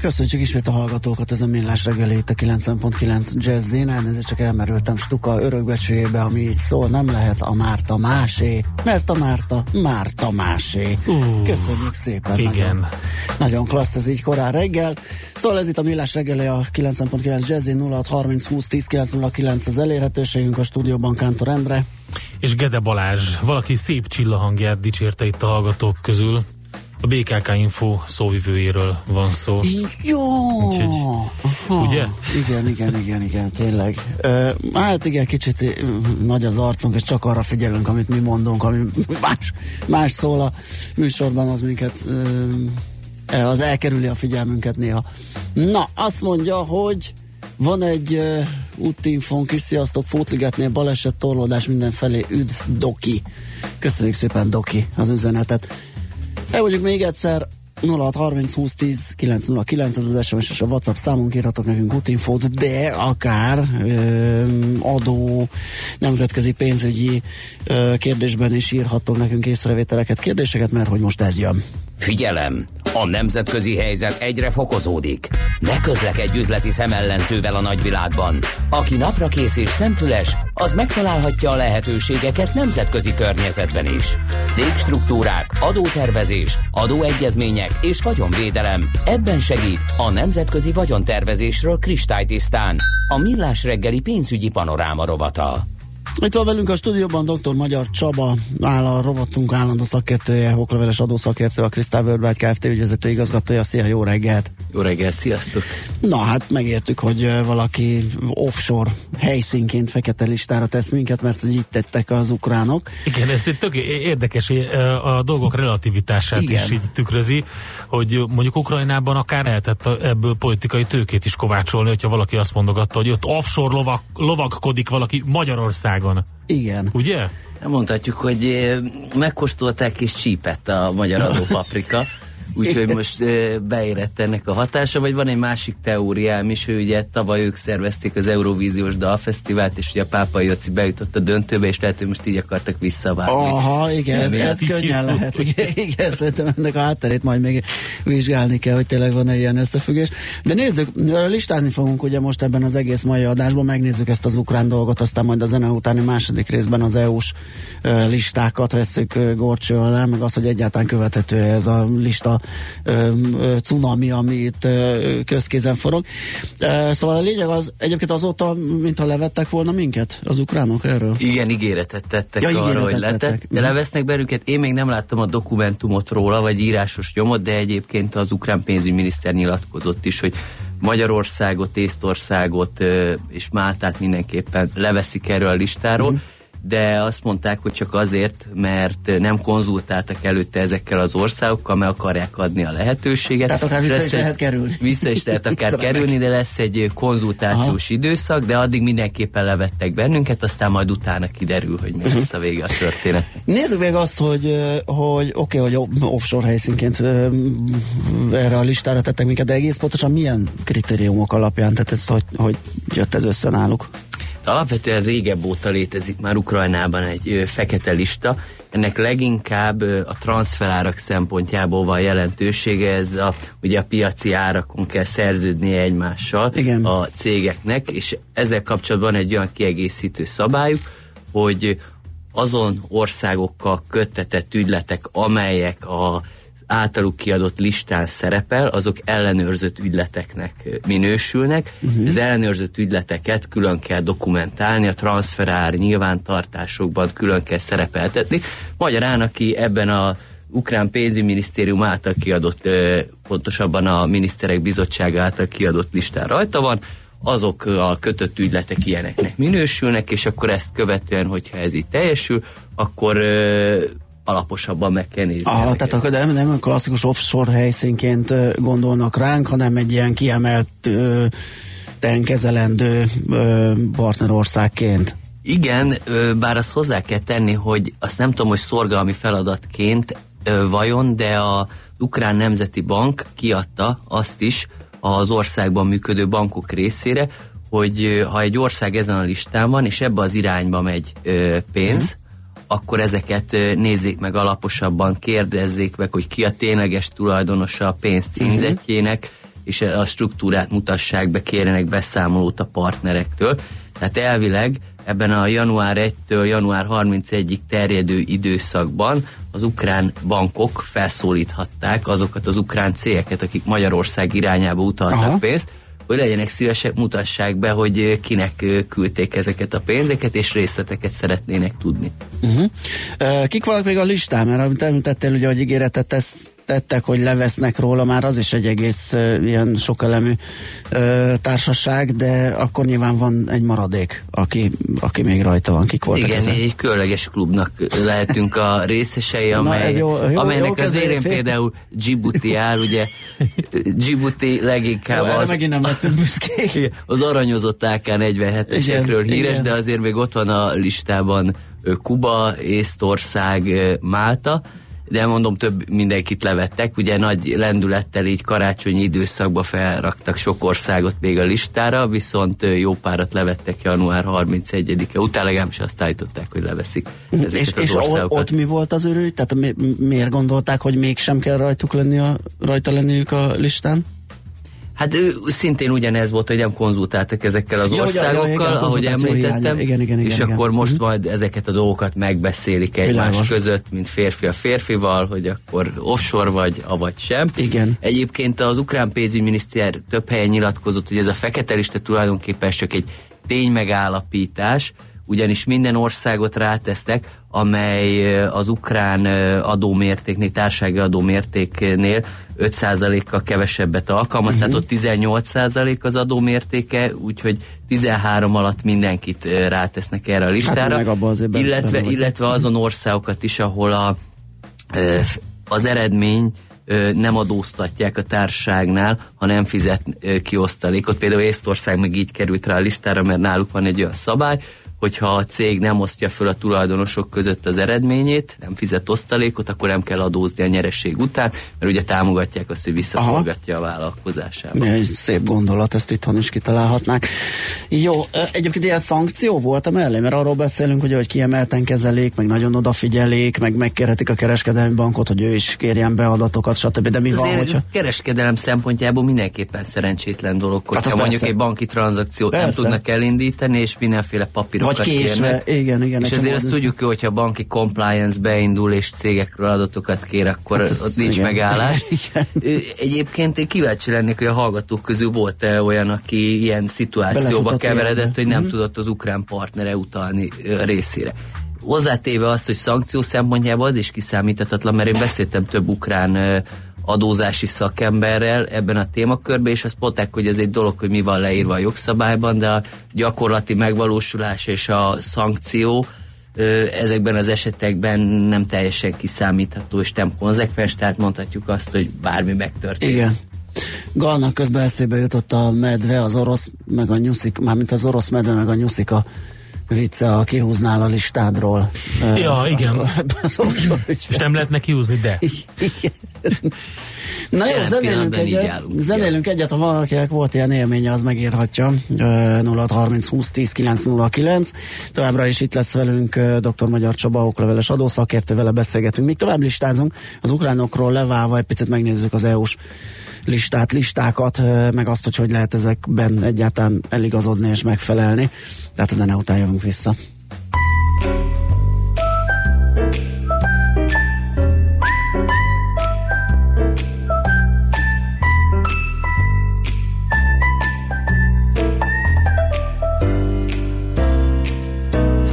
Köszönjük ismét a hallgatókat, ez a Millás reggeli itt a 90.9 Jazzin. Elnézést csak elmerültem Stuka örökbecsőjébe, ami így szól, nem lehet a Márta másé, mert a Márta Márta másé. Uh, Köszönjük szépen. Igen. Nagyon, nagyon klassz ez így korán reggel. Szóval ez itt a Millás reggeli a 90.9 Jazzin 0630 20 10 909 az elérhetőségünk a stúdióban Kántor Endre. És Gede Balázs, valaki szép csillahangját dicsérte itt a hallgatók közül. A BKK Info szóvivőjéről van szó. Jó! Úgyhogy, Aha. ugye? Igen, igen, igen, igen, tényleg. Uh, hát igen, kicsit uh, nagy az arcunk, és csak arra figyelünk, amit mi mondunk, ami más, más szól a műsorban, az minket uh, az elkerüli a figyelmünket néha. Na, azt mondja, hogy van egy uh, útinfónk is, sziasztok, Fótligetnél baleset, torlódás mindenfelé, üdv, Doki. Köszönjük szépen, Doki, az üzenetet. Elmondjuk még egyszer, 0630 20 10 909, ez az SMS és a WhatsApp számunk, írhatok nekünk útinfót, de akár ö, adó, nemzetközi pénzügyi ö, kérdésben is írhatok nekünk észrevételeket, kérdéseket, mert hogy most ez jön. Figyelem! A nemzetközi helyzet egyre fokozódik. Ne közlekedj üzleti szemellenzővel a nagyvilágban. Aki napra kész és szemfüles, az megtalálhatja a lehetőségeket nemzetközi környezetben is. Cégstruktúrák, adótervezés, adóegyezmények és vagyonvédelem. Ebben segít a Nemzetközi Vagyontervezésről kristálytisztán. A Millás reggeli pénzügyi panoráma rovata. Itt van velünk a stúdióban dr. Magyar Csaba, áll a rovatunk állandó szakértője, okleveles adószakértő, a Krisztál Worldwide Kft. ügyvezető igazgatója. Szia, jó reggelt! Jó reggelt, sziasztok! Na hát megértük, hogy valaki offshore helyszínként fekete listára tesz minket, mert hogy így tettek az ukránok. Igen, ez egy tök érdekes, a dolgok relativitását Igen. is így tükrözi, hogy mondjuk Ukrajnában akár lehetett ebből politikai tőkét is kovácsolni, hogyha valaki azt mondogatta, hogy ott offshore lovak, lovagkodik valaki Magyarországon. Igen. Ugye? Mondhatjuk, hogy megkóstolták és csípett a magyar adópaprika. Úgyhogy most beérett ennek a hatása, vagy van egy másik teóriám is, hogy ugye tavaly ők szervezték az Eurovíziós Dalfesztivált, és ugye a Pápai Joci bejutott a döntőbe, és lehet, hogy most így akartak visszavágni. Aha, igen, ez, ez könnyen lehet. Igen, igen, szerintem ennek a hátterét majd még vizsgálni kell, hogy tényleg van-e ilyen összefüggés. De nézzük, listázni fogunk ugye most ebben az egész mai adásban, megnézzük ezt az ukrán dolgot, aztán majd a zene utáni második részben az EU-s listákat veszük gorcső alá, meg azt, hogy egyáltalán követhető ez a lista ö, ö, cunami, ami itt ö, közkézen forog. Ö, szóval a lényeg az, egyébként azóta, mintha levettek volna minket, az ukránok erről? Igen, ígéretet tettek Ja, arra, ígéretet hogy lettek, tettek. de Mhm. levesznek bennünket. Én még nem láttam a dokumentumot róla, vagy írásos nyomot, de egyébként az ukrán pénzügyminiszter nyilatkozott is, hogy Magyarországot, Észtországot és Máltát mindenképpen leveszik erről a listáról, Mhm. De azt mondták, hogy csak azért, mert nem konzultáltak előtte ezekkel az országokkal, mert akarják adni a lehetőséget. Tehát akár vissza Lesz is lehet kerülni. Vissza is lehet akár kerülni, de lesz egy konzultációs Aha. időszak, de addig mindenképpen levettek bennünket, aztán majd utána kiderül, hogy mi lesz a vége a történet. Nézzük meg azt, hogy, hogy oké, okay, hogy offshore helyszínként erre a listára tettek minket, de egész pontosan milyen kritériumok alapján, tehát ez hogy, hogy jött ez össze náluk? De alapvetően régebb óta létezik már Ukrajnában egy fekete lista. Ennek leginkább a transferárak szempontjából van jelentősége, ez a, ugye a piaci árakon kell szerződnie egymással Igen. a cégeknek, és ezzel kapcsolatban egy olyan kiegészítő szabályuk, hogy azon országokkal köttetett ügyletek, amelyek a általuk kiadott listán szerepel, azok ellenőrzött ügyleteknek minősülnek. Uh-huh. Az ellenőrzött ügyleteket külön kell dokumentálni, a transferár nyilvántartásokban külön kell szerepeltetni. Magyarán, aki ebben a ukrán pénzügyminisztérium által kiadott, pontosabban a miniszterek bizottsága által kiadott listán rajta van, azok a kötött ügyletek ilyeneknek minősülnek, és akkor ezt követően, hogyha ez így teljesül, akkor alaposabban meg kell nézni. Ezeket. tehát akkor nem, nem klasszikus offshore helyszínként ö, gondolnak ránk, hanem egy ilyen kiemelt ö, kezelendő ö, partnerországként. Igen, bár azt hozzá kell tenni, hogy azt nem tudom, hogy szorgalmi feladatként vajon, de a Ukrán Nemzeti Bank kiadta azt is az országban működő bankok részére, hogy ha egy ország ezen a listán van, és ebbe az irányba megy pénz, uh-huh akkor ezeket nézzék meg alaposabban, kérdezzék meg, hogy ki a tényleges tulajdonosa a pénz címzetjének, uh-huh. és a struktúrát mutassák be, kérjenek beszámolót a partnerektől. Tehát elvileg ebben a január 1-től január 31-ig terjedő időszakban az ukrán bankok felszólíthatták azokat az ukrán cégeket, akik Magyarország irányába utaltak Aha. pénzt, hogy legyenek szívesek, mutassák be, hogy kinek küldték ezeket a pénzeket, és részleteket szeretnének tudni. Uh-huh. Kik vannak még a listán? Mert amit említettél, ugye, hogy ígéretet tesz, tettek, hogy levesznek róla, már az is egy egész uh, ilyen sokelemű uh, társaság, de akkor nyilván van egy maradék, aki, aki még rajta van. Kik voltak Igen, ezek? egy különleges klubnak lehetünk a részesei, amely, jó, jó, amelynek jó az érén például Djibouti áll, ugye Djibouti leginkább jó, az... megint nem leszünk büszkék. Az aranyozott AK-47-esekről híres, igen. de azért még ott van a listában Kuba, Észtország, Málta, de mondom, több mindenkit levettek, ugye nagy lendülettel így karácsonyi időszakba felraktak sok országot még a listára, viszont jó párat levettek január 31-e után, legalábbis azt állították, hogy leveszik ezeket és, az és országokat. ott mi volt az örül? Tehát mi, miért gondolták, hogy mégsem kell rajtuk lenni a, rajta lenniük a listán? Hát ő szintén ugyanez volt, hogy nem konzultáltak ezekkel az ja, országokkal, ja, ja, ahogy említettem, igen, igen, és igen, akkor most uh-huh. majd ezeket a dolgokat megbeszélik egymás Világos. között, mint férfi a férfival, hogy akkor offshore vagy, avagy sem. Igen. Egyébként az ukrán pénzügyminiszter több helyen nyilatkozott, hogy ez a fekete lista tulajdonképpen csak egy ténymegállapítás, ugyanis minden országot rátesztek, amely az ukrán adómértéknél, társági adómértéknél 5%-kal kevesebbet alkalmaz, uh-huh. tehát ott 18% az adómértéke, úgyhogy 13 alatt mindenkit rátesznek erre a listára, hát azért illetve, illetve azon országokat is, ahol a, az eredmény nem adóztatják a társágnál, ha nem fizet ki osztalékot. Például Észtország meg így került rá a listára, mert náluk van egy olyan szabály, hogyha a cég nem osztja föl a tulajdonosok között az eredményét, nem fizet osztalékot, akkor nem kell adózni a nyereség után, mert ugye támogatják azt, hogy visszaforgatja Aha. a vállalkozásába. Egy szép gondolat, ezt itthon is kitalálhatnák. Jó, egyébként ilyen szankció volt a mellé, mert arról beszélünk, hogy, hogy kiemelten kezelik, meg nagyon odafigyelik, meg megkérhetik a kereskedelmi bankot, hogy ő is kérjen be adatokat, stb. De mi Azért van, hogyha... kereskedelem szempontjából mindenképpen szerencsétlen dolog, hogyha hát mondjuk persze. egy banki tranzakciót persze. nem tudnak elindítani, és mindenféle papírok vagy késve, kérnek. igen, igen. És ezért azt tudjuk, hogy hogyha banki compliance beindul és cégekről adatokat kér, akkor hát ott nincs igen. megállás. igen. Egyébként én kíváncsi lennék, hogy a hallgatók közül volt-e olyan, aki ilyen szituációba keveredett, hogy nem mm. tudott az ukrán partnere utalni részére hozzátéve azt, hogy szankció szempontjából az is kiszámíthatatlan, mert én beszéltem több ukrán adózási szakemberrel ebben a témakörben, és azt mondták, hogy ez egy dolog, hogy mi van leírva a jogszabályban, de a gyakorlati megvalósulás és a szankció ezekben az esetekben nem teljesen kiszámítható és nem konzekvens, tehát mondhatjuk azt, hogy bármi megtörténik. Igen. Galnak közben eszébe jutott a medve, az orosz, meg a nyuszik, mármint az orosz medve, meg a nyuszika vicce, a kihúznál a listádról. Ja, uh, igen. Az, az És nem lehetne kihúzni, de. Igen. Na jó, zenélünk egyet, zenélünk egyet, ha valakinek volt ilyen élménye, az megírhatja. 0630 20 10 909. Továbbra is itt lesz velünk dr. Magyar Csaba, okleveles adószakértő, vele beszélgetünk. Még tovább listázunk, az ukránokról leválva egy picit megnézzük az EU-s listát, listákat, meg azt, hogy hogy lehet ezekben egyáltalán eligazodni és megfelelni. Tehát a zene után jövünk vissza.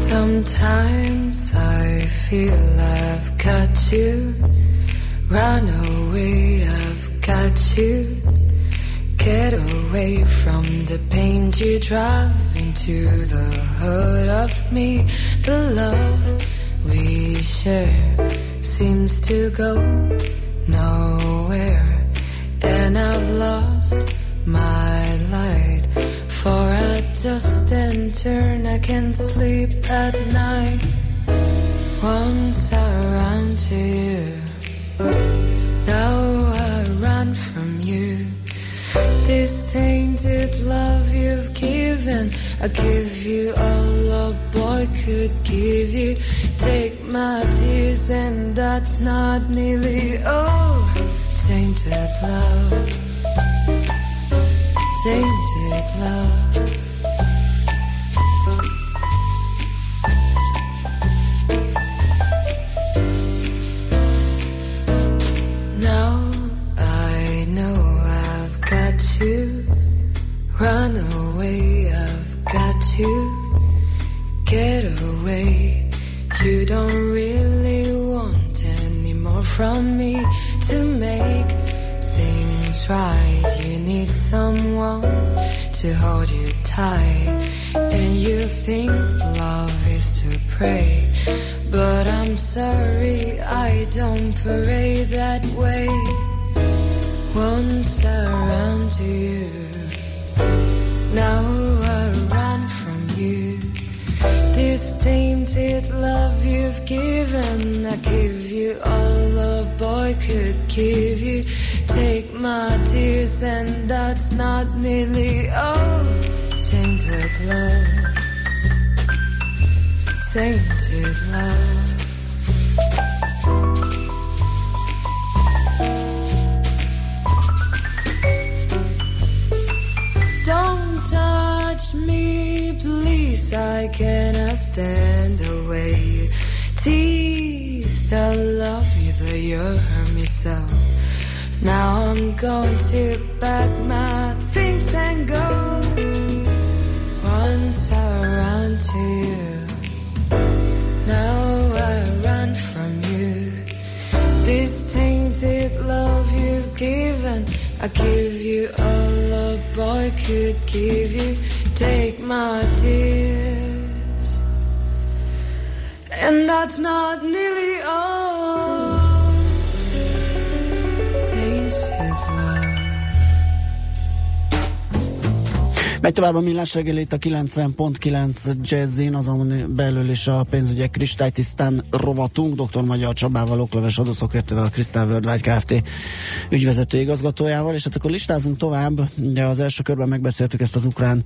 Sometimes I feel I've got you Run away, I've got you. Get away from the pain you drive into the hurt of me. The love we share seems to go nowhere, and I've lost my light For I just and turn, I can sleep at night. Once I ran to you, now from you. This tainted love you've given, I give you all a boy could give you. Take my tears, and that's not nearly all. Tainted love, tainted love. To get away. You don't really want any more from me to make things right. You need someone to hold you tight, and you think love is to pray. But I'm sorry, I don't pray that way. Once to you, now love you've given, I give you all a boy could give you. Take my tears, and that's not nearly all. Tainted love, tainted love. I cannot stand the way you tease. I love you, though you hurt me so. Now I'm going to pack my things and go. Once I ran to you, now I run from you. This tainted love you've given, I give you all a boy could give you. Take my tears, and that's not nearly all. Megy tovább a millás reggel itt a 90.9 Jazzin, azon belül is a pénzügyek kristálytisztán rovatunk, dr. Magyar Csabával, okleves adószakértővel, Crystal Worldwide Kft. ügyvezető igazgatójával, és hát akkor listázunk tovább. Ugye az első körben megbeszéltük ezt az ukrán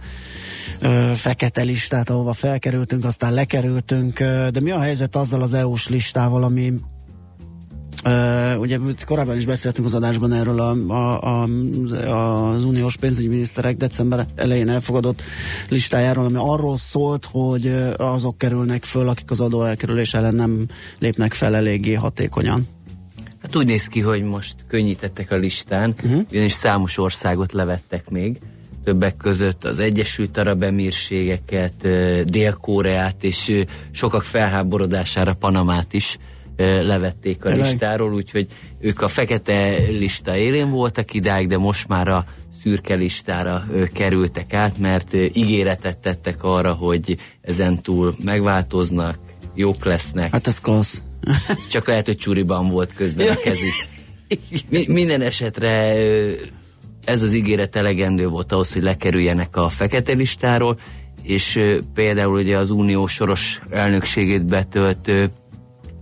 ö, fekete listát, ahova felkerültünk, aztán lekerültünk, de mi a helyzet azzal az EU-s listával, ami Uh, ugye korábban is beszéltünk az adásban erről a, a, a, az uniós pénzügyminiszterek december elején elfogadott listájáról, ami arról szólt, hogy azok kerülnek föl, akik az adóelkerülés ellen nem lépnek fel eléggé hatékonyan. Hát úgy néz ki, hogy most könnyítettek a listán, uh-huh. ugyanis számos országot levettek még, többek között az Egyesült Arab Emírségeket, Dél-Koreát és sokak felháborodására Panamát is levették a Tényleg? listáról, úgyhogy ők a fekete lista élén voltak idáig, de most már a szürke listára kerültek át, mert ígéretet tettek arra, hogy ezen túl megváltoznak, jók lesznek. Hát ez klassz. Csak lehet, hogy csuriban volt közben a kezük. Mi, minden esetre ez az ígéret elegendő volt ahhoz, hogy lekerüljenek a fekete listáról, és például ugye az unió soros elnökségét betöltő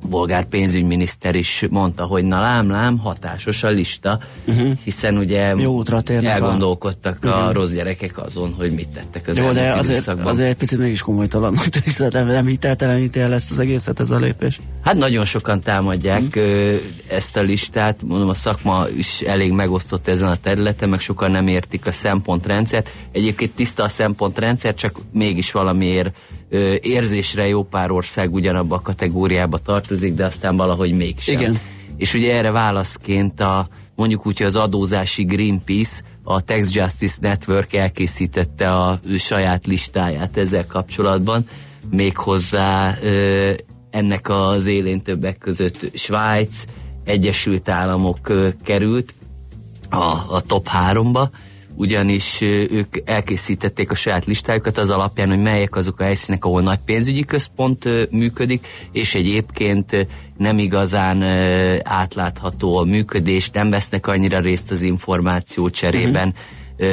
bolgár pénzügyminiszter is mondta, hogy na lám, lám, hatásos a lista, uh-huh. hiszen ugye Jó elgondolkodtak a, a rossz gyerekek azon, hogy mit tettek az Jó, de azért, azért egy picit mégis komolytalannak tűzlet, nem, nem hitelteleníti el ezt az egészet, ez a lépés. Hát nagyon sokan támadják uh-huh. ezt a listát, mondom a szakma is elég megosztott ezen a területen, meg sokan nem értik a szempontrendszert. Egyébként tiszta a szempontrendszer, csak mégis valamiért érzésre jó pár ország ugyanabba a kategóriába tartozik, de aztán valahogy mégsem. Igen. És ugye erre válaszként a mondjuk úgy, hogy az adózási Greenpeace, a Tax Justice Network elkészítette a saját listáját ezzel kapcsolatban, méghozzá ö, ennek az élén többek között Svájc, Egyesült Államok ö, került a, a top háromba, ugyanis ők elkészítették a saját listájukat az alapján, hogy melyek azok a helyszínek, ahol nagy pénzügyi központ működik, és egyébként nem igazán átlátható a működés, nem vesznek annyira részt az információ cserében, uh-huh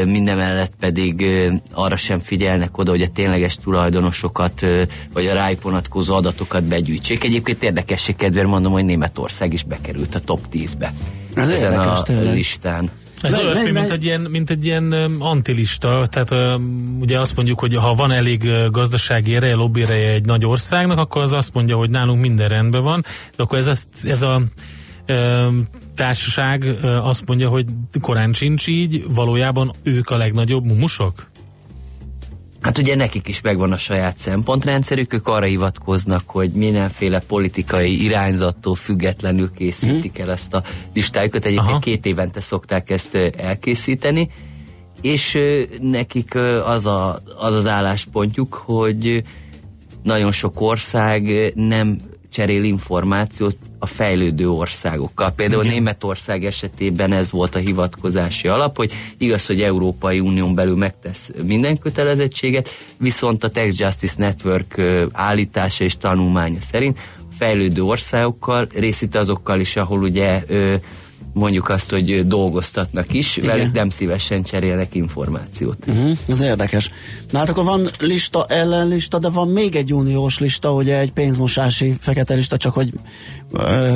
mindemellett pedig arra sem figyelnek oda, hogy a tényleges tulajdonosokat vagy a rájuk vonatkozó adatokat begyűjtsék. Egyébként érdekesség kedvéért mondom, hogy Németország is bekerült a top 10-be Ez ezen a tényleg. listán. Ez olyasmi, mint egy ilyen, mint egy ilyen antilista, tehát ugye azt mondjuk, hogy ha van elég gazdasági ereje, lobby ereje egy nagy országnak, akkor az azt mondja, hogy nálunk minden rendben van, de akkor ez, az- ez a társaság azt mondja, hogy korán sincs így, valójában ők a legnagyobb mumusok? Hát ugye nekik is megvan a saját szempontrendszerük, ők arra hivatkoznak, hogy mindenféle politikai irányzattól függetlenül készítik el ezt a listájukat. Egyébként Aha. két évente szokták ezt elkészíteni, és nekik az, a, az az álláspontjuk, hogy nagyon sok ország nem cserél információt a fejlődő országokkal. Például Igen. Németország esetében ez volt a hivatkozási alap, hogy igaz, hogy Európai Unión belül megtesz minden kötelezettséget, viszont a Tax Justice Network állítása és tanulmánya szerint fejlődő országokkal, részint azokkal is, ahol ugye mondjuk azt, hogy dolgoztatnak is, Igen. velük nem szívesen cserélnek információt. Uh-huh, ez érdekes. Na hát akkor van lista, ellenlista, de van még egy uniós lista, ugye egy pénzmosási fekete lista, csak hogy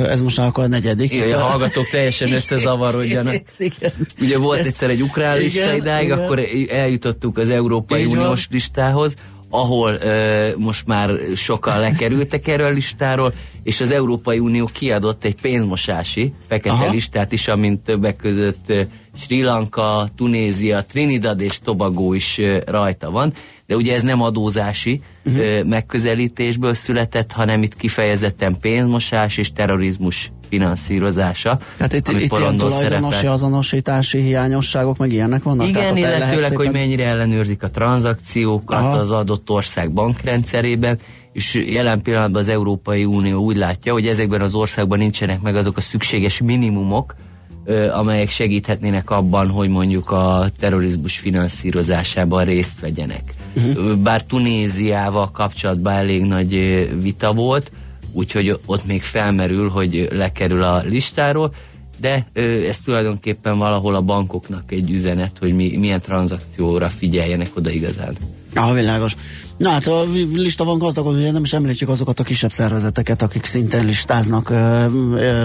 ez most már akkor a negyedik. Igen, a hallgatók teljesen összezavarodjanak. Igen. Ugye volt egyszer egy ukrán Igen, lista idáig, igen. akkor eljutottuk az Európai Így van. Uniós listához, ahol uh, most már sokan lekerültek erről a listáról, és az Európai Unió kiadott egy pénzmosási fekete Aha. listát is, amint többek között Sri Lanka, Tunézia, Trinidad és Tobago is rajta van, de ugye ez nem adózási uh-huh. megközelítésből született, hanem itt kifejezetten pénzmosás és terrorizmus finanszírozása. Tehát itt, itt ilyen tulajdonosi azonosítási hiányosságok, meg ilyenek vannak? Igen, illetőleg, hogy szépen- mennyire ellenőrzik a tranzakciókat Aha. az adott ország bankrendszerében, és jelen pillanatban az Európai Unió úgy látja, hogy ezekben az országban nincsenek meg azok a szükséges minimumok, amelyek segíthetnének abban, hogy mondjuk a terrorizmus finanszírozásában részt vegyenek. Uh-huh. Bár Tunéziával kapcsolatban elég nagy vita volt, úgyhogy ott még felmerül, hogy lekerül a listáról, de ez tulajdonképpen valahol a bankoknak egy üzenet, hogy mi, milyen tranzakcióra figyeljenek oda igazán. Ah, világos. Na hát a lista van gazdag, ugye nem is említjük azokat a kisebb szervezeteket, akik szintén listáznak,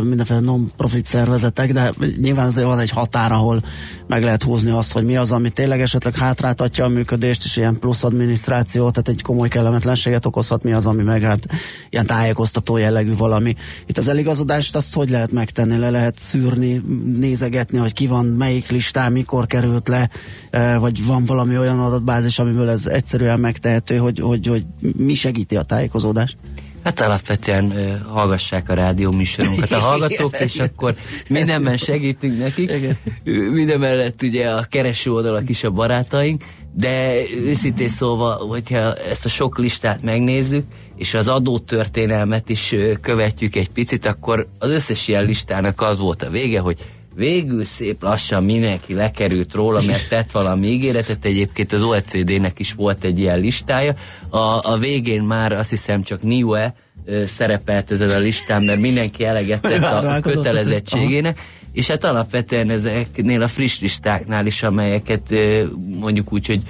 mindenféle non-profit szervezetek, de nyilván azért van egy határ, ahol meg lehet húzni azt, hogy mi az, ami tényleg esetleg hátráltatja a működést, és ilyen plusz adminisztráció, tehát egy komoly kellemetlenséget okozhat, mi az, ami meg hát ilyen tájékoztató jellegű valami. Itt az eligazodást azt hogy lehet megtenni, le lehet szűrni, nézegetni, hogy ki van, melyik listán, mikor került le, vagy van valami olyan adatbázis, amiből ez egyszerűen megtehető, hogy, hogy, hogy mi segíti a tájékozódást. Hát alapvetően ö, hallgassák a rádió műsorunkat a hallgatók, és akkor mindenben segítünk nekik. Igen. Minden mellett ugye a kereső oldalak is a barátaink, de őszintén szólva, hogyha ezt a sok listát megnézzük, és az adótörténelmet is követjük egy picit, akkor az összes ilyen listának az volt a vége, hogy végül szép lassan mindenki lekerült róla, mert tett valami ígéretet, egyébként az OECD-nek is volt egy ilyen listája. A, a végén már azt hiszem csak NIUE szerepelt ezen a listán, mert mindenki eleget tett a kötelezettségének, és hát alapvetően ezeknél a friss listáknál is, amelyeket mondjuk úgy, hogy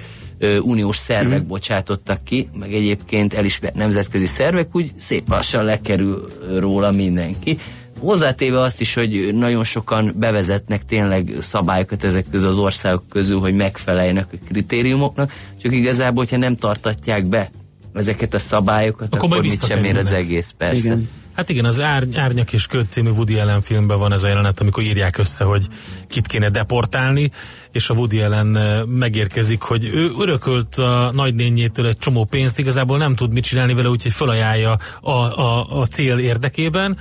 uniós szervek Mhm. bocsátottak ki, meg egyébként elismert nemzetközi szervek, úgy szép lassan lekerül róla mindenki. Hozzátéve azt is, hogy nagyon sokan bevezetnek tényleg szabályokat ezek közül az országok közül, hogy megfeleljenek a kritériumoknak, csak igazából, hogyha nem tartatják be ezeket a szabályokat, Akkor akkor, mit sem ér az egész, persze. Igen. Hát igen, az Ár, Árnyak és Köd című Woody Allen filmben van ez a jelenet, amikor írják össze, hogy kit kéne deportálni, és a Woody Allen eh, megérkezik, hogy ő örökölt a nagynényétől egy csomó pénzt, igazából nem tud mit csinálni vele, úgyhogy felajánlja a, a, a cél érdekében,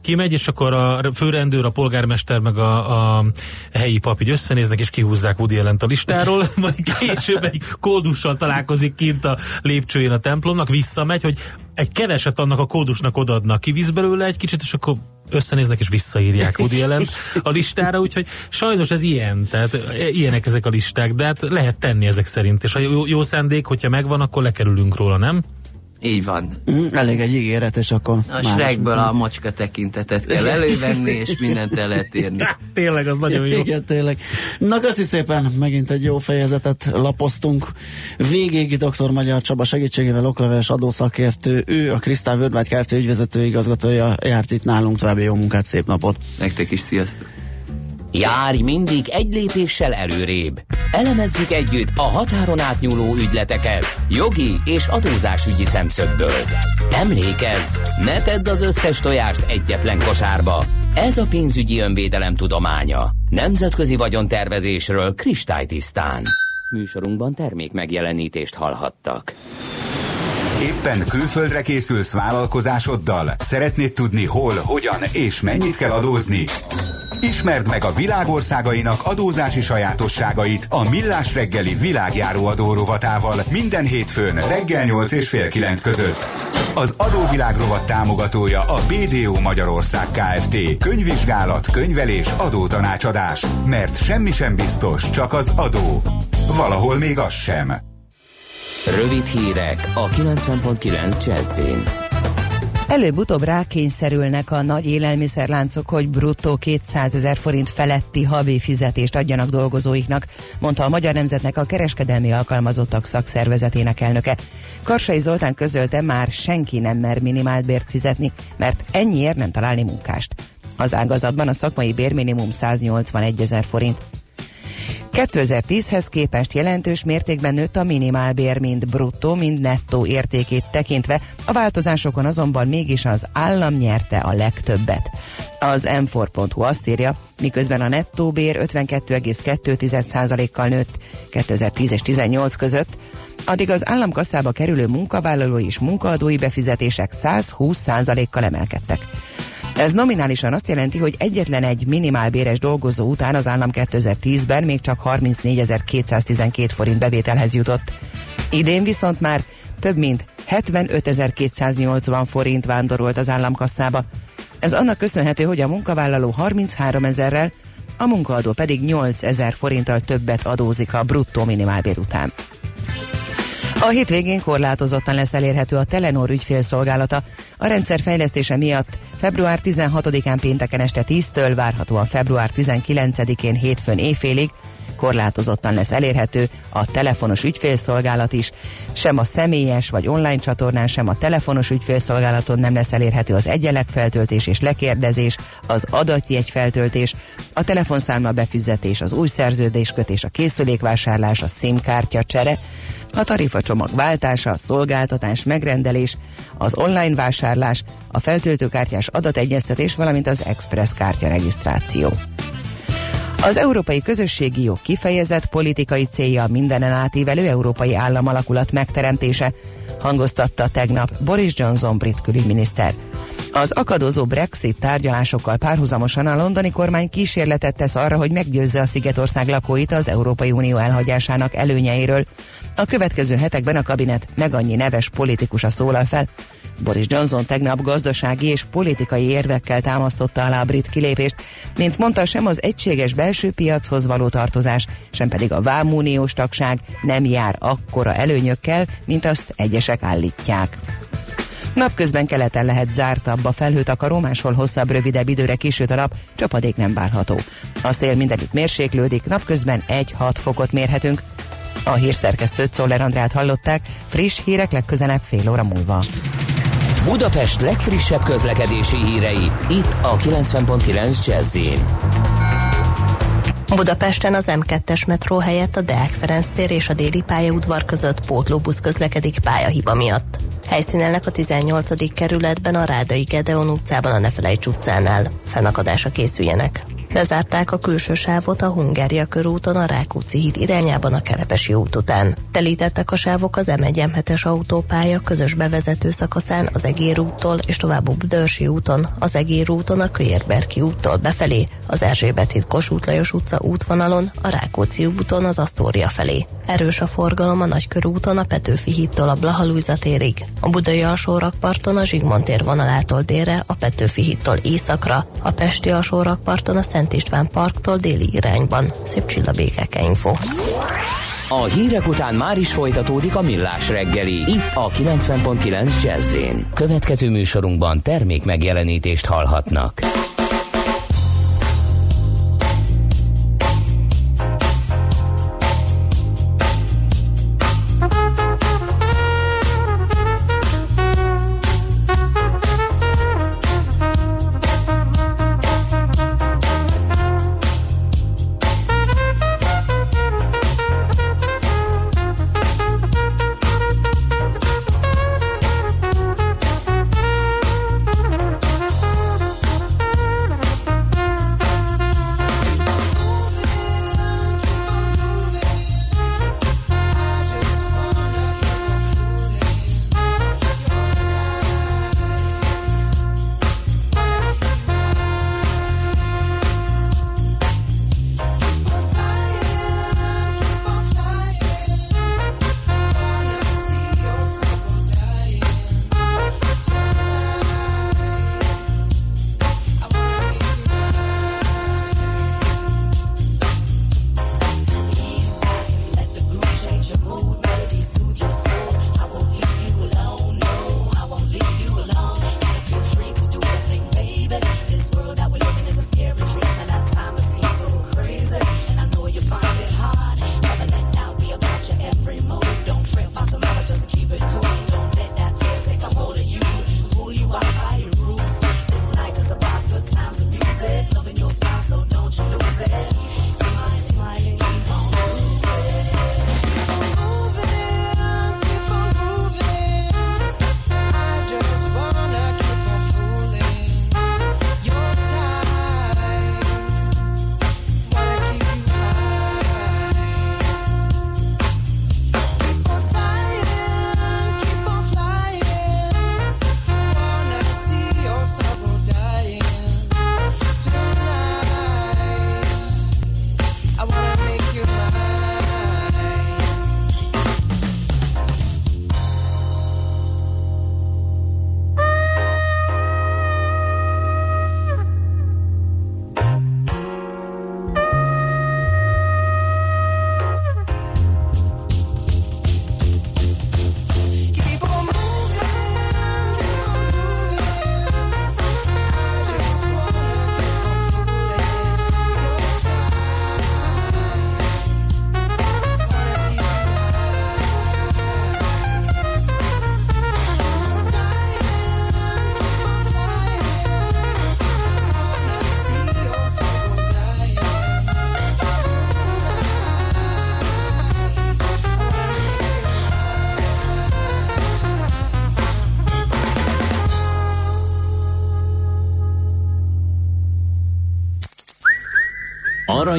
kimegy, és akkor a főrendőr, a polgármester, meg a, a helyi pap így összenéznek, és kihúzzák Woody allen a listáról, majd később egy kódussal találkozik kint a lépcsőjén a templomnak, visszamegy, hogy egy keveset annak a kódusnak odaadnak, kivisz belőle egy kicsit, és akkor összenéznek és visszaírják Woody allen a listára, úgyhogy sajnos ez ilyen, tehát ilyenek ezek a listák, de hát lehet tenni ezek szerint, és a jó, jó szándék, hogyha megvan, akkor lekerülünk róla, nem? Így van. Mm, elég egy ígéret, és akkor... A Shrekből a macska tekintetet kell elővenni, és mindent el lehet érni. tényleg, az nagyon jó. Igen, tényleg. Na, köszi szépen, megint egy jó fejezetet lapoztunk. Végig dr. Magyar Csaba segítségével okleveles adószakértő, ő a Krisztál Worldwide Kft. ügyvezető igazgatója járt itt nálunk, további jó munkát, szép napot. Nektek is sziasztok! Járj mindig egy lépéssel előrébb. Elemezzük együtt a határon átnyúló ügyleteket jogi és adózásügyi szemszögből. Emlékezz, ne tedd az összes tojást egyetlen kosárba. Ez a pénzügyi önvédelem tudománya. Nemzetközi vagyontervezésről kristálytisztán. Műsorunkban termék megjelenítést hallhattak. Éppen külföldre készülsz vállalkozásoddal? Szeretnéd tudni hol, hogyan és mennyit kell adózni? Ismerd meg a világországainak adózási sajátosságait a Millás reggeli világjáró adórovatával minden hétfőn reggel 8 és fél 9 között. Az adóvilág rovat támogatója a BDO Magyarország Kft. Könyvvizsgálat, könyvelés, adótanácsadás. Mert semmi sem biztos, csak az adó. Valahol még az sem. Rövid hírek a 90.9 Jazzin. Előbb-utóbb rákényszerülnek a nagy élelmiszerláncok, hogy bruttó 200 ezer forint feletti havi fizetést adjanak dolgozóiknak, mondta a Magyar Nemzetnek a kereskedelmi alkalmazottak szakszervezetének elnöke. Karsai Zoltán közölte, már senki nem mer minimálbért fizetni, mert ennyiért nem találni munkást. Az ágazatban a szakmai bérminimum 181 ezer forint. 2010-hez képest jelentős mértékben nőtt a minimálbér mind bruttó, mind nettó értékét tekintve, a változásokon azonban mégis az állam nyerte a legtöbbet. Az m4.hu azt írja, miközben a nettó bér 52,2%-kal nőtt 2010 és 18 között, addig az államkasszába kerülő munkavállalói és munkaadói befizetések 120%-kal emelkedtek. Ez nominálisan azt jelenti, hogy egyetlen egy minimálbéres dolgozó után az állam 2010-ben még csak 34.212 forint bevételhez jutott. Idén viszont már több mint 75.280 forint vándorolt az államkasszába. Ez annak köszönhető, hogy a munkavállaló 33 ezerrel, a munkaadó pedig 8 ezer forinttal többet adózik a bruttó minimálbér után. A hétvégén korlátozottan lesz elérhető a Telenor ügyfélszolgálata. A rendszer fejlesztése miatt február 16-án pénteken este 10-től, várhatóan február 19-én hétfőn éjfélig korlátozottan lesz elérhető a telefonos ügyfélszolgálat is, sem a személyes vagy online csatornán, sem a telefonos ügyfélszolgálaton nem lesz elérhető az egyenleg feltöltés és lekérdezés, az adatjegy feltöltés, a telefonszámla befizetés, az új szerződéskötés, a készülékvásárlás, a SIM kártya csere, a tarifacsomag váltása, a szolgáltatás megrendelés, az online vásárlás, a feltöltőkártyás adategyeztetés, valamint az Express kártya regisztráció. Az európai közösségi jog kifejezett politikai célja mindenen átívelő európai államalakulat megteremtése, hangoztatta tegnap Boris Johnson brit külügyminiszter. Az akadozó Brexit tárgyalásokkal párhuzamosan a londoni kormány kísérletet tesz arra, hogy meggyőzze a Szigetország lakóit az Európai Unió elhagyásának előnyeiről. A következő hetekben a kabinet meg annyi neves politikusa szólal fel, Boris Johnson tegnap gazdasági és politikai érvekkel támasztotta alá a brit kilépést, mint mondta, sem az egységes belső piachoz való tartozás, sem pedig a vámuniós tagság nem jár akkora előnyökkel, mint azt egyesek állítják. Napközben keleten lehet zártabb a felhőtakaró, máshol hosszabb, rövidebb időre kisüt a nap, csapadék nem várható. A szél mindenütt mérséklődik, napközben 1-6 fokot mérhetünk. A hírszerkesztőt Szoller Andrát hallották, friss hírek legközelebb fél óra múlva. Budapest legfrissebb közlekedési hírei, itt a 90.9 jazz Budapesten az M2-es metró helyett a Deák Ferenc tér és a déli pályaudvar között pótlóbusz közlekedik pályahiba miatt. Helyszínelnek a 18. kerületben a Rádai Gedeon utcában a Nefelejts utcánál. Fennakadásra készüljenek. Lezárták a külső sávot a Hungária körúton a Rákóczi híd irányában a Kerepesi út után. Telítettek a sávok az m 1 es autópálya közös bevezető szakaszán az Egér úttól és tovább a Budörsi úton, az Egér úton a Kőérberki úttól befelé, az Erzsébet híd Kossuth Lajos utca útvonalon, a Rákóczi úton az Asztória felé. Erős a forgalom a Nagykörúton a Petőfi hídtól a Blahalújza térig, a Budai alsó rakparton a Zsigmond tér vonalától délre, a Petőfi hídtól északra, a Pesti alsó rakparton a Szent István parktól déli irányban. Szép csillabékeke info. A hírek után már is folytatódik a millás reggeli. Itt a 90.9 jazz Következő műsorunkban termék megjelenítést hallhatnak.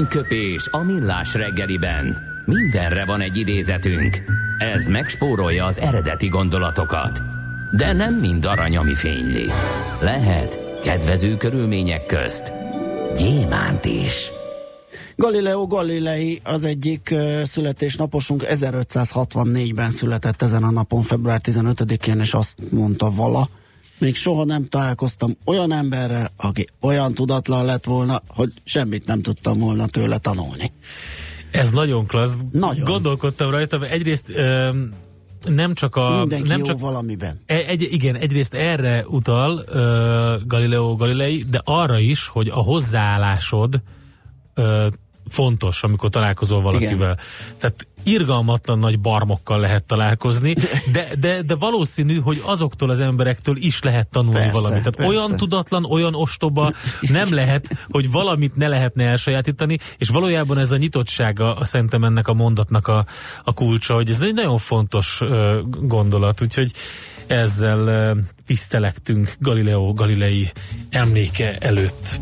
Aranyköpés a millás reggeliben. Mindenre van egy idézetünk. Ez megspórolja az eredeti gondolatokat. De nem mind arany, ami fényli. Lehet kedvező körülmények közt gyémánt is. Galileo Galilei az egyik születésnaposunk 1564-ben született ezen a napon, február 15-én, és azt mondta vala, még soha nem találkoztam olyan emberrel, aki olyan tudatlan lett volna, hogy semmit nem tudtam volna tőle tanulni. Ez nagyon klassz. Nagyon. Gondolkodtam rajta, mert egyrészt ö, nem csak a... Mindenki nem csak, valamiben. E, egy, igen, egyrészt erre utal ö, Galileo Galilei, de arra is, hogy a hozzáállásod ö, fontos, amikor találkozol valakivel. Igen. Tehát irgalmatlan nagy barmokkal lehet találkozni, de, de, de valószínű, hogy azoktól az emberektől is lehet tanulni persze, valamit. Tehát persze. olyan tudatlan, olyan ostoba nem lehet, hogy valamit ne lehetne elsajátítani, és valójában ez a nyitottsága a szerintem ennek a mondatnak a, a kulcsa, hogy ez egy nagyon fontos uh, gondolat, úgyhogy ezzel uh, tisztelektünk Galileo Galilei emléke előtt.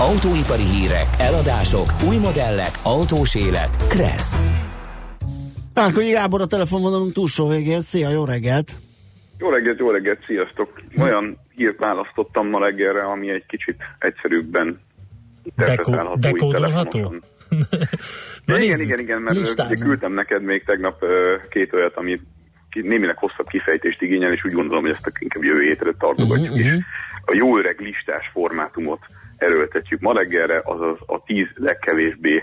Autóipari hírek, eladások, új modellek, autós élet. Kressz. Párkonyi Gábor a telefonvonalunk túlsó végén. Szia, jó reggelt! Jó reggelt, jó reggelt, sziasztok! Olyan hírt választottam ma reggelre, ami egy kicsit egyszerűbben Deko- dekódolható? Na, igen, igen, igen, mert ugye küldtem neked még tegnap két olyat, ami némileg hosszabb kifejtést igényel, és úgy gondolom, hogy ezt inkább jövő hétre tartogatjuk uh-huh, is. A jó öreg listás formátumot erőltetjük ma reggelre, azaz a tíz legkevésbé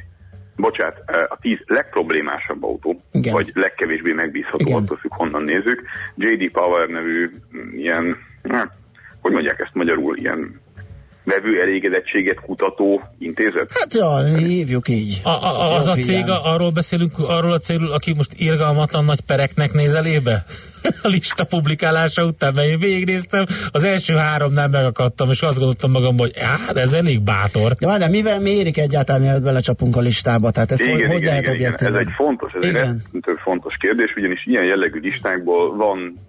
bocsát, a tíz legproblémásabb autó, Igen. vagy legkevésbé megbízható, Igen. attól függ, honnan nézzük. J.D. Power nevű mm, ilyen, hát, hogy mondják ezt magyarul, ilyen vevő elégedettséget kutató intézet? Hát ja, hívjuk így. A, a, az a cég, arról beszélünk, arról a cégről, aki most irgalmatlan nagy pereknek néz elébe? a lista publikálása után, mert én végignéztem, az első háromnál megakadtam, és azt gondoltam magam, hogy hát ez elég bátor. De várjál, mivel mérik egyáltalán, mielőtt belecsapunk a listába? Tehát ez igen, hogy, igen, hogy lehet igen, igen. Ez egy fontos, ez igen. egy fontos kérdés, ugyanis ilyen jellegű listákból van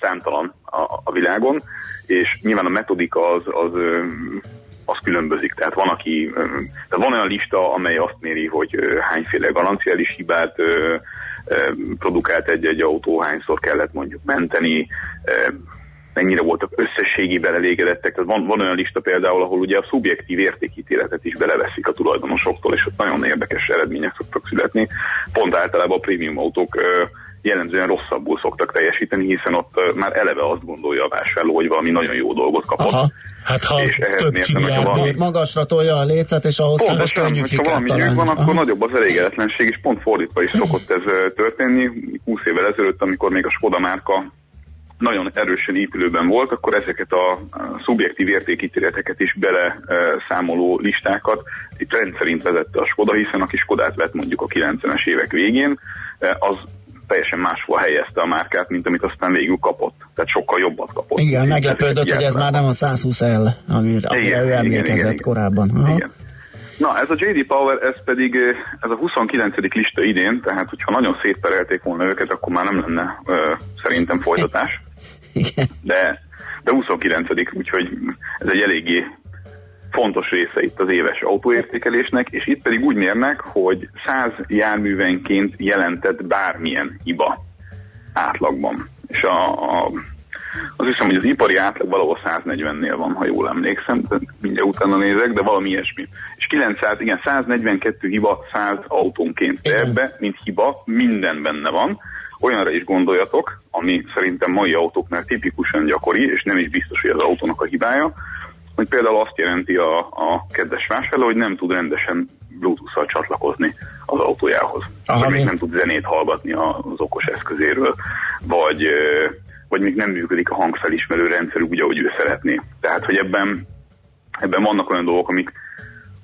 számtalan a, a világon, és nyilván a metodika az, az, az különbözik. Tehát van, aki, tehát van olyan lista, amely azt méri, hogy hányféle garanciális hibát produkált egy-egy autó, hányszor kellett mondjuk menteni, mennyire voltak összességében elégedettek. Tehát van, van olyan lista például, ahol ugye a szubjektív értékítéletet is beleveszik a tulajdonosoktól, és ott nagyon érdekes eredmények szoktak születni. Pont általában a prémium autók jellemzően rosszabbul szoktak teljesíteni, hiszen ott már eleve azt gondolja a vásárló, hogy valami nagyon jó dolgot kapott. Aha. Hát ha és több valami... magasra tolja a lécet, és ahhoz képest könnyű ha valami talán. van, akkor Aha. nagyobb az elégedetlenség, és pont fordítva is szokott ez történni. 20 évvel ezelőtt, amikor még a Skoda márka nagyon erősen épülőben volt, akkor ezeket a szubjektív értékítéleteket is bele számoló listákat itt rendszerint vezette a Skoda, hiszen aki Skodát vett mondjuk a 90-es évek végén, az teljesen máshol helyezte a márkát, mint amit aztán végül kapott. Tehát sokkal jobbat kapott. Igen, meglepődött, hogy ez már nem a 120L, amire, amire ő emlékezett igen, korábban. Aha. Igen. Na, ez a JD Power, ez pedig ez a 29. lista idén, tehát hogyha nagyon szétperelték volna őket, akkor már nem lenne uh, szerintem folytatás. Igen. De, de 29. úgyhogy ez egy eléggé fontos része itt az éves autóértékelésnek, és itt pedig úgy mérnek, hogy 100 járművenként jelentett bármilyen hiba átlagban. És a, a, azt hiszem, hogy az ipari átlag valahol 140-nél van, ha jól emlékszem, de mindjárt utána nézek, de valami ilyesmi. És 900, igen, 142 hiba 100 autónként. De ebbe, mint hiba, minden benne van. Olyanra is gondoljatok, ami szerintem mai autóknál tipikusan gyakori, és nem is biztos, hogy az autónak a hibája, hogy például azt jelenti a, a kedves vásárló, hogy nem tud rendesen Bluetooth-szal csatlakozni az autójához. Aha, vagy még nem tud zenét hallgatni az okos eszközéről, vagy, vagy még nem működik a hangfelismerő rendszer úgy, ahogy ő szeretné. Tehát, hogy ebben, ebben vannak olyan dolgok, amik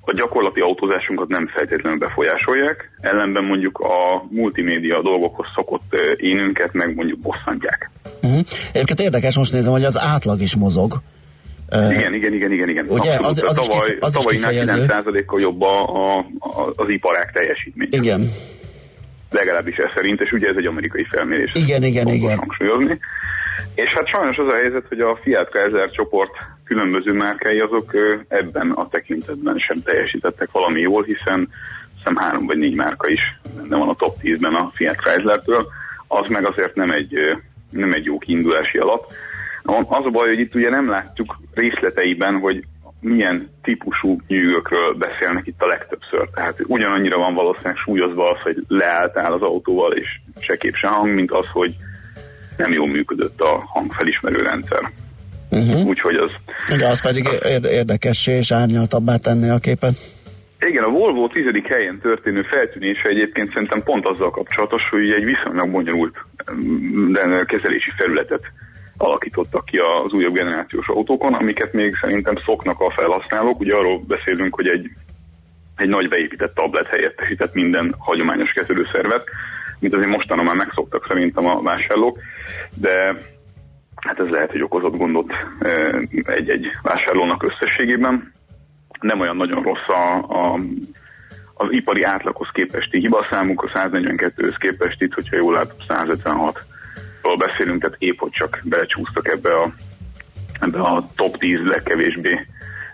a gyakorlati autózásunkat nem feltétlenül befolyásolják, ellenben mondjuk a multimédia dolgokhoz szokott énünket meg mondjuk bosszantják. Uh-huh. Egyébként érdekes, most nézem, hogy az átlag is mozog. Igen, igen, igen, igen, igen. Ugye, az, az, az tavaly, az tavalyinál 9%-kal jobb a, a, a, az iparák teljesítmény. Igen. Legalábbis ez szerint, és ugye ez egy amerikai felmérés. Igen, igen, igen. Hangsúlyozni. És hát sajnos az a helyzet, hogy a Fiat Kaiser csoport különböző márkái azok ebben a tekintetben sem teljesítettek valami jól, hiszen hiszem három vagy négy márka is benne van a top 10-ben a Fiat Chrysler-től, az meg azért nem egy, nem egy jó kiindulási alap. Az a baj, hogy itt ugye nem látjuk részleteiben, hogy milyen típusú nyűgökről beszélnek itt a legtöbbször. Tehát ugyanannyira van valószínűleg súlyozva az, hogy leálltál az autóval, és se kép se hang, mint az, hogy nem jól működött a hangfelismerő rendszer. Uh-huh. Úgyhogy az... Igen, az pedig érdekessé és árnyaltabbá tenni a képet. Igen, a Volvo tizedik helyen történő feltűnése egyébként szerintem pont azzal kapcsolatos, hogy egy viszonylag bonyolult de kezelési felületet alakítottak ki az újabb generációs autókon, amiket még szerintem szoknak a felhasználók. Ugye arról beszélünk, hogy egy, egy nagy beépített tablet helyettesített minden hagyományos kezelőszervet, mint azért mostanában már megszoktak szerintem a vásárlók, de hát ez lehet, hogy okozott gondot egy-egy vásárlónak összességében. Nem olyan nagyon rossz a, a az ipari átlaghoz képesti hibaszámuk, a 142-höz képest itt, hogyha jól látom, 156 ról beszélünk, tehát épp hogy csak belecsúsztak ebbe a, ebbe a top 10 legkevésbé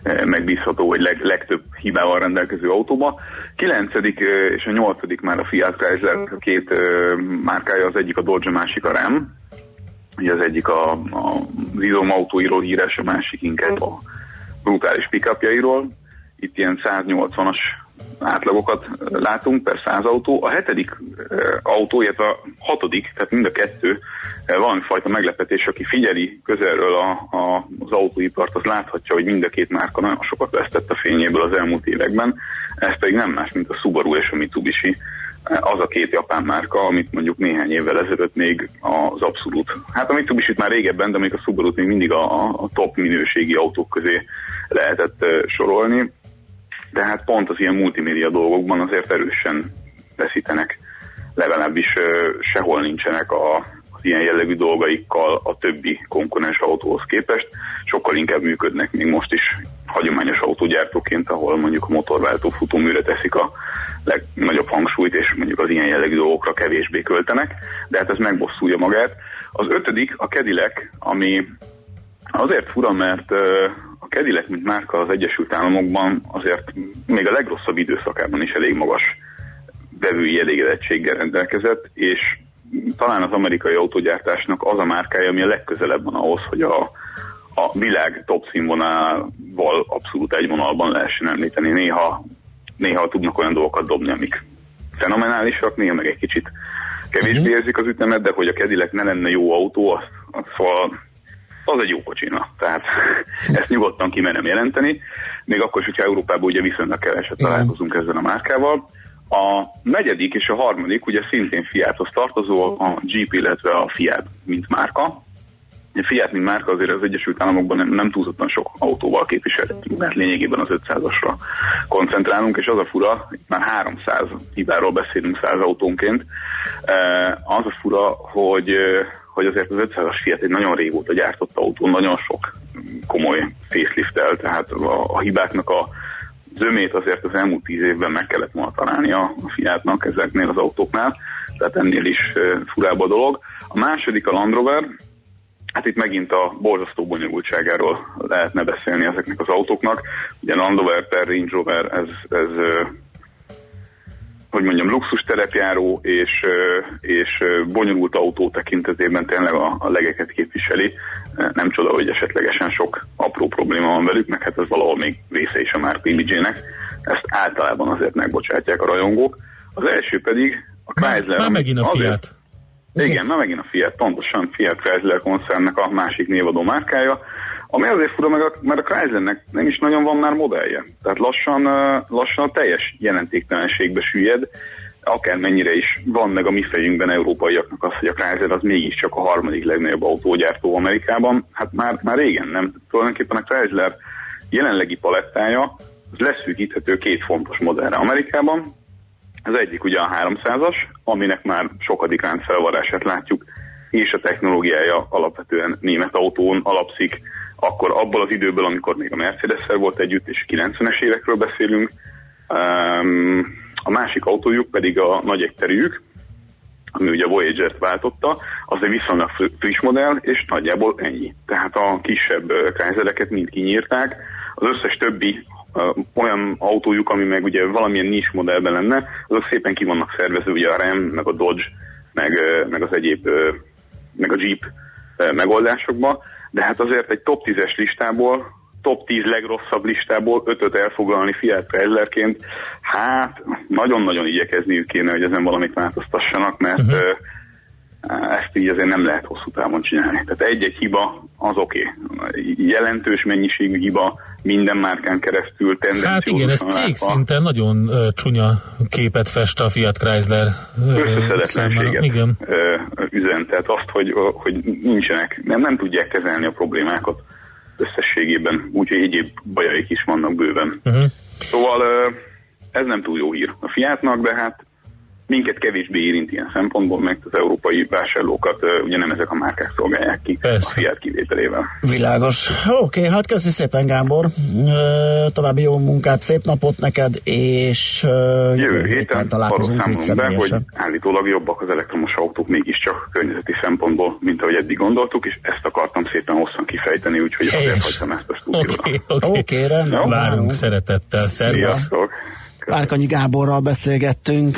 eh, megbízható, vagy leg, legtöbb hibával rendelkező autóba. Kilencedik eh, és a nyolcadik már a Fiat Chrysler, a két eh, márkája, az egyik a Dodge, a másik a Ram. Ugye az egyik a, a, az izomautóiról híres, a másik inkább a brutális pickupjairól. Itt ilyen 180-as átlagokat látunk per száz autó. A hetedik autó, illetve a hatodik, tehát mind a kettő valami fajta meglepetés, aki figyeli közelről a, a, az autóipart, az láthatja, hogy mind a két márka nagyon sokat vesztett a fényéből az elmúlt években. Ez pedig nem más, mint a Subaru és a Mitsubishi az a két japán márka, amit mondjuk néhány évvel ezelőtt még az abszolút, hát a Mitsubishi már régebben, de még a Subaru még mindig a, a top minőségi autók közé lehetett sorolni tehát pont az ilyen multimédia dolgokban azért erősen veszítenek, legalábbis sehol nincsenek a, az ilyen jellegű dolgaikkal a többi konkurens autóhoz képest, sokkal inkább működnek még most is hagyományos autógyártóként, ahol mondjuk a motorváltó futóműre teszik a legnagyobb hangsúlyt, és mondjuk az ilyen jellegű dolgokra kevésbé költenek, de hát ez megbosszulja magát. Az ötödik a Cadillac, ami azért fura, mert Cadillac, mint márka az Egyesült Államokban azért még a legrosszabb időszakában is elég magas vevői elégedettséggel rendelkezett, és talán az amerikai autógyártásnak az a márkája, ami a legközelebb van ahhoz, hogy a, a világ top színvonalval abszolút egy vonalban lehessen említeni. Néha, néha tudnak olyan dolgokat dobni, amik fenomenálisak, néha meg egy kicsit kevésbé uh-huh. érzik az ütemet, de hogy a Cadillac ne lenne jó autó, azt, azt szóval az egy jó kocsina. Tehát ezt nyugodtan kimenem jelenteni, még akkor is, hogyha Európában ugye viszonylag keveset találkozunk ezzel a márkával. A negyedik és a harmadik ugye szintén Fiathoz tartozó, a Jeep, illetve a Fiat, mint márka. A Fiat, mint márka azért az Egyesült Államokban nem, nem túlzottan sok autóval képviselhetünk, mert lényegében az 500-asra koncentrálunk, és az a fura, itt már 300 hibáról beszélünk 100 autónként, az a fura, hogy hogy azért az 500-as Fiat egy nagyon régóta gyártott autó, nagyon sok komoly facelift tehát a, a hibáknak a zömét azért az elmúlt tíz évben meg kellett volna találni a, a Fiatnak ezeknél az autóknál, tehát ennél is furább a dolog. A második a Land Rover, Hát itt megint a borzasztó bonyolultságáról lehetne beszélni ezeknek az autóknak. Ugye Land Rover per Range Rover, ez, ez hogy mondjam, luxus terepjáró és, és bonyolult autó tekintetében tényleg a, a legeket képviseli. Nem csoda, hogy esetlegesen sok apró probléma van velük, meg hát ez valahol még része is a már imidzsének. Ezt általában azért megbocsátják a rajongók. Az első pedig a Chrysler. Már megint a Fiat. Azért, igen, már megint a Fiat, pontosan Fiat Chrysler koncernnek a másik névadó márkája. Ami azért fura, mert a Chryslernek nem is nagyon van már modellje. Tehát lassan, lassan a teljes jelentéktelenségbe süllyed, akármennyire is van meg a mi fejünkben európaiaknak az, hogy a Chrysler az mégiscsak a harmadik legnagyobb autógyártó Amerikában. Hát már, már régen nem. Tulajdonképpen a Chrysler jelenlegi palettája az leszűkíthető két fontos modellre Amerikában. Az egyik ugye a 300-as, aminek már sokadik felvarását látjuk, és a technológiája alapvetően német autón alapszik, akkor abból az időből, amikor még a mercedes volt együtt, és 90-es évekről beszélünk, a másik autójuk pedig a nagy egyterűjük, ami ugye a Voyager-t váltotta, az egy viszonylag friss modell, és nagyjából ennyi. Tehát a kisebb krájzereket mind kinyírták, az összes többi olyan autójuk, ami meg ugye valamilyen nis modellben lenne, azok szépen ki vannak szervezve, ugye a Ram, meg a Dodge, meg, meg az egyéb, meg a Jeep megoldásokba, de hát azért egy top 10-es listából, top 10 legrosszabb listából 5-öt elfoglalni Fiat Chryslerként, hát nagyon-nagyon igyekezniük kéne, hogy ezen valamit változtassanak, mert uh-huh. Ezt így azért nem lehet hosszú távon csinálni. Tehát egy-egy hiba az oké. Okay. Jelentős mennyiségű hiba minden márkán keresztül Hát igen, ez cég szinten nagyon uh, csúnya képet fest a Fiat Chrysler uh, igen. Üzen. Tehát azt, hogy, hogy nincsenek, nem, nem tudják kezelni a problémákat összességében, úgyhogy egyéb bajaik is vannak bőven. Uh-huh. Szóval uh, ez nem túl jó hír a Fiatnak, de hát minket kevésbé érint ilyen szempontból, mert az európai vásárlókat ugye nem ezek a márkák szolgálják ki Persze. a Fiat kivételével. Világos. Oké, hát köszi szépen Gábor. További jó munkát, szép napot neked, és Jövő héten arról találkozunk itt be, hogy állítólag jobbak az elektromos autók mégiscsak környezeti szempontból, mint ahogy eddig gondoltuk, és ezt akartam szépen hosszan kifejteni, úgyhogy azért Helyes. hagytam ezt a stúdióra. Oké, oké. Oké, rendben. Várunk szeretettel. Szervusz. Sziasztok! Árkanyi Gáborral beszélgettünk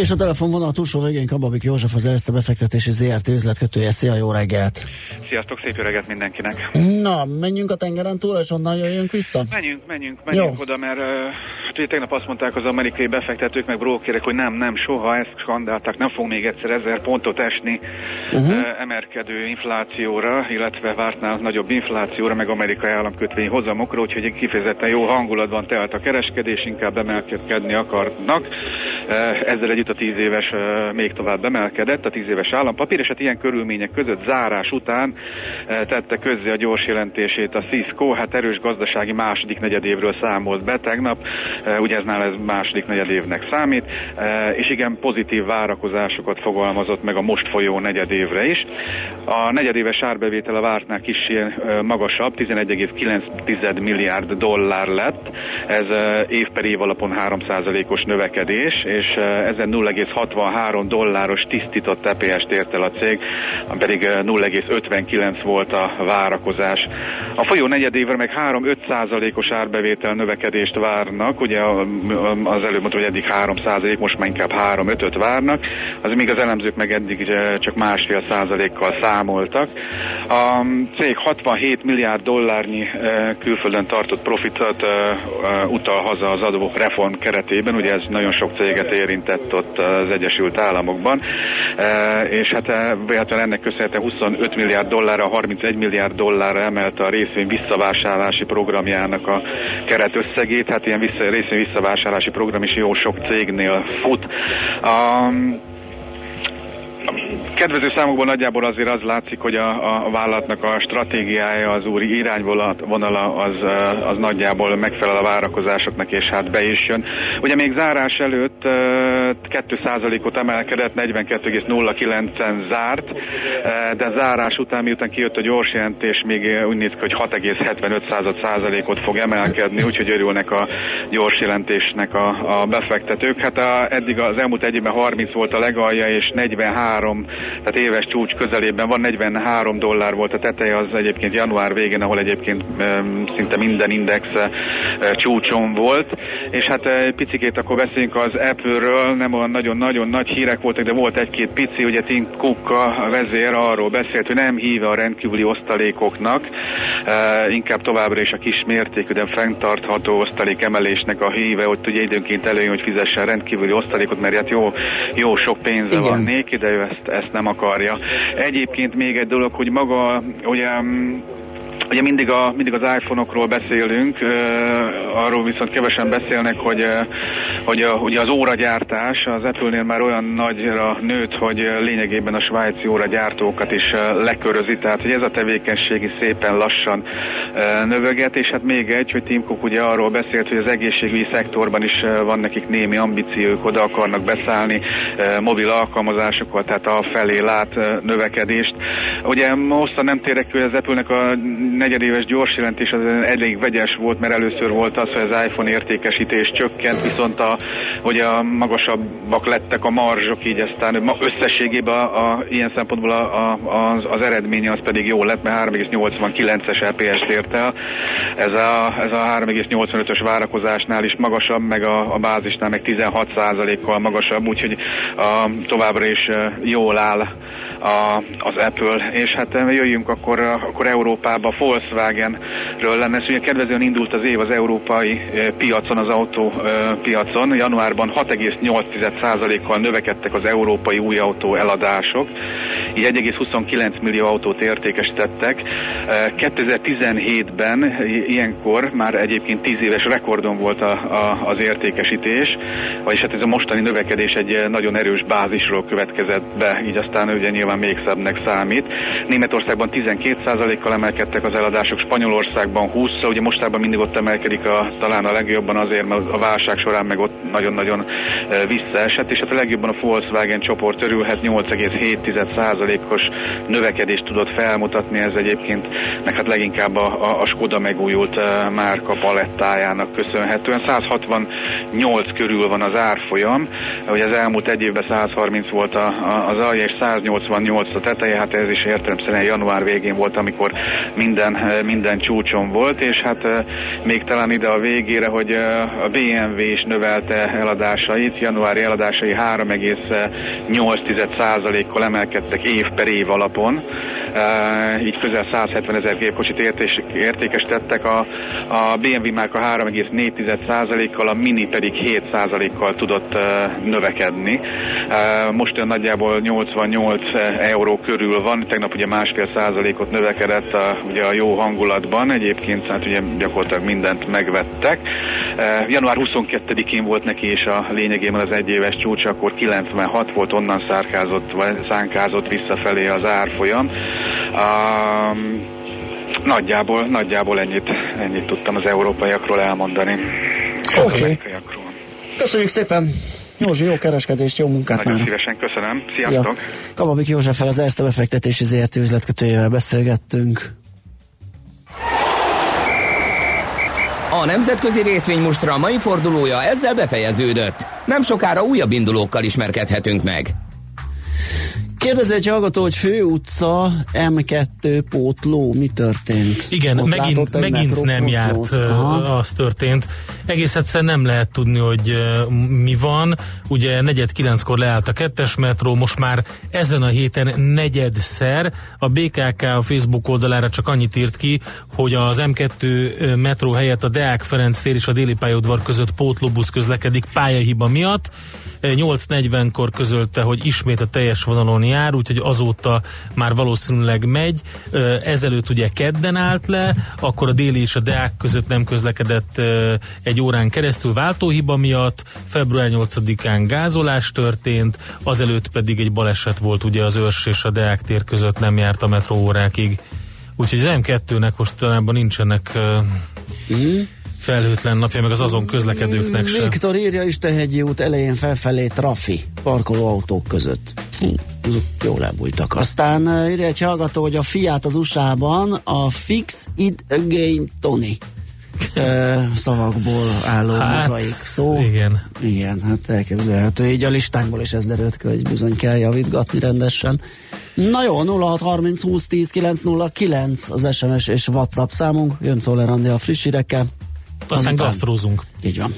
És a telefonvonal túlsó végén Kababik József az Erste befektetési ZRT üzletkötője. Szia, jó reggelt! Sziasztok, szép jó reggelt mindenkinek. Na, menjünk a tengeren túl, és onnan jöjjünk vissza? Menjünk, menjünk, menjünk Jó. oda, mert uh, ugye tegnap azt mondták az amerikai befektetők, meg brókerek, hogy nem, nem, soha ezt skandálták, nem fog még egyszer ezer pontot esni uh-huh. uh, emelkedő inflációra, illetve vártnál nagyobb inflációra, meg amerikai államkötvény hozamokra, úgyhogy kifejezetten jó hangulatban telt a kereskedés, inkább emelkedni akarnak. Ezzel együtt a 10 éves még tovább emelkedett, a 10 éves állampapír, és hát ilyen körülmények között zárás után tette közzé a gyors jelentését a Cisco, hát erős gazdasági második negyedévről számolt be tegnap, ugye ez már ez második negyedévnek számít, és igen, pozitív várakozásokat fogalmazott meg a most folyó negyedévre is. A negyedéves árbevétel a vártnál kis magasabb, 11,9 milliárd dollár lett, ez év per év alapon 3%-os növekedés, és ezen 0,63 dolláros tisztított EPS-t ért el a cég, pedig 0,59 volt a várakozás. A folyó negyedévre meg 3-5%-os árbevétel növekedést várnak, ugye az előbb mondtam, hogy eddig 3%, most már inkább 3-5-öt várnak, az még az elemzők meg eddig csak másfél százalékkal számoltak. A cég 67 milliárd dollárnyi külföldön tartott profitot utal haza az adó reform keretében, ugye ez nagyon sok céget érintett ott az Egyesült Államokban, és hát véletlenül ennek köszönhetően 25 milliárd dollárra, 31 milliárd dollárra emelte a részvény visszavásárlási programjának a keret összegét, hát ilyen vissza, részvény visszavásárlási program is jó sok cégnél fut. Um, kedvező számokból nagyjából azért az látszik, hogy a, a vállalatnak a stratégiája, az úri irányvonala az, az nagyjából megfelel a várakozásoknak, és hát be is jön. Ugye még zárás előtt 2%-ot emelkedett, 42,09-en zárt, de zárás után, miután kijött a gyors jelentés, még úgy néz ki, hogy 6,75%-ot fog emelkedni, úgyhogy örülnek a gyors jelentésnek a, a befektetők. Hát a, eddig az elmúlt egy évben 30 volt a legalja, és 43 tehát éves csúcs közelében van, 43 dollár volt a teteje, az egyébként január végén, ahol egyébként szinte minden index csúcson volt, és hát egy picikét akkor beszéljünk az Apple-ről, nem olyan nagyon-nagyon nagy hírek voltak, de volt egy-két pici, ugye Tim Cook a vezér arról beszélt, hogy nem híve a rendkívüli osztalékoknak, inkább továbbra is a kis mértékű, de fenntartható osztalék emelésnek a híve, hogy ugye időnként előjön, hogy fizessen rendkívüli osztalékot, mert hát jó, jó sok pénze Igen. van néki, de ő ezt, ezt nem akarja. Egyébként még egy dolog, hogy maga, ugye Ugye mindig, a, mindig az iPhone-okról beszélünk, uh, arról viszont kevesen beszélnek, hogy, uh, hogy a, ugye az óragyártás az Apple-nél már olyan nagyra nőtt, hogy lényegében a svájci óragyártókat is uh, lekörözi, tehát hogy ez a tevékenység is szépen lassan növeget, és hát még egy, hogy Tim Cook ugye arról beszélt, hogy az egészségügyi szektorban is van nekik némi ambíciók, oda akarnak beszállni mobil alkalmazásokkal, tehát a felé lát növekedést. Ugye most nem térek hogy az Apple-nek a negyedéves gyors jelentés az elég vegyes volt, mert először volt az, hogy az iPhone értékesítés csökkent, viszont a, hogy a magasabbak lettek a marzsok, így aztán összességében a, a, ilyen szempontból a, a, az, az eredménye az pedig jó lett, mert 3,89-es EPS-t ért. Ez a, ez a 3,85-ös várakozásnál is magasabb, meg a, a bázisnál meg 16%-kal magasabb, úgyhogy a, továbbra is jól áll a, az Apple, és hát jöjjünk akkor, akkor Európába, Volkswagenről lenne, ez ugye kedvezően indult az év az európai piacon, az autópiacon, januárban 6,8%-kal növekedtek az európai új autó eladások, így 1,29 millió autót értékesítettek. 2017-ben ilyenkor már egyébként 10 éves rekordon volt a, a, az értékesítés, vagyis hát ez a mostani növekedés egy nagyon erős bázisról következett be, így aztán ugye nyilván még szebbnek számít. Németországban 12%-kal emelkedtek az eladások, Spanyolországban 20 ugye mostában mindig ott emelkedik a, talán a legjobban azért, mert a válság során meg ott nagyon-nagyon visszaesett, és hát a legjobban a Volkswagen csoport örülhet 8,7%-os növekedést tudott felmutatni, ez egyébként meg hát leginkább a, a, a Skoda megújult márka palettájának köszönhetően. 168 körül van az árfolyam, hogy az elmúlt egy évben 130 volt a, a, az alja, és 188 a teteje, hát ez is értelemszerűen január végén volt, amikor minden, minden csúcson volt, és hát még talán ide a végére, hogy a BMW is növelte eladásait, januári eladásai 3,8%-kal emelkedtek év per év alapon, így közel 170 ezer gépkocsit értés, értékesítettek, a, a BMW márka 3,4%-kal, a Mini pedig 7%-kal tudott növekedni. Most olyan nagyjából 88 euró körül van, tegnap ugye másfél százalékot növekedett a, ugye a jó hangulatban, egyébként hát ugye gyakorlatilag mindent megvettek. Január 22-én volt neki is a lényegében az egyéves csúcs, akkor 96 volt, onnan szárkázott, vagy szánkázott visszafelé az árfolyam. Um, nagyjából, nagyjából ennyit, ennyit tudtam az európaiakról elmondani. Oké. Okay. Köszönjük szépen! Józsi, jó kereskedést, jó munkát Nagyon már! szívesen köszönöm. Sziasztok! Kababik Józseffel az Erste befektetési ZRT üzletkötőjével beszélgettünk. A nemzetközi részvénymustra mai fordulója ezzel befejeződött. Nem sokára újabb indulókkal ismerkedhetünk meg. Kérdezi egy hallgató, hogy főutca M2 pótló, mi történt? Igen, Ott megint, megint nem járt. Aha. az történt. Egész egyszerűen nem lehet tudni, hogy mi van. Ugye negyed kilenckor leállt a kettes metró, most már ezen a héten negyedszer. A BKK a Facebook oldalára csak annyit írt ki, hogy az M2 metró helyett a Deák Ferenc tér és a déli pályaudvar között pótlóbusz közlekedik pályahiba miatt. 8.40-kor közölte, hogy ismét a teljes vonalon jár, úgyhogy azóta már valószínűleg megy. Ezelőtt ugye kedden állt le, akkor a déli és a Deák között nem közlekedett ö, egy órán keresztül váltóhiba miatt, február 8-án gázolás történt, azelőtt pedig egy baleset volt ugye az Őrs és a Deák tér között nem járt a metró órákig. Úgyhogy az M2-nek mostanában nincsenek ö, felhőtlen napja, meg az azon közlekedőknek sem. Viktor írja Istenhegyi út elején felfelé trafi, parkoló autók között. Hú, azok jól elbújtak. Aztán uh, írja egy hallgató, hogy a Fiat az USA-ban a Fix It Again Tony uh, szavakból álló Hát, mozaik szó. igen. Igen, hát elképzelhető. Így a listánkból is ez derült ki, hogy bizony kell javítgatni rendesen. Na jó, 0630 20 10 909 az SMS és WhatsApp számunk. Jön Czoller a friss hírekkel. Aztán gasztrózunk. Így van.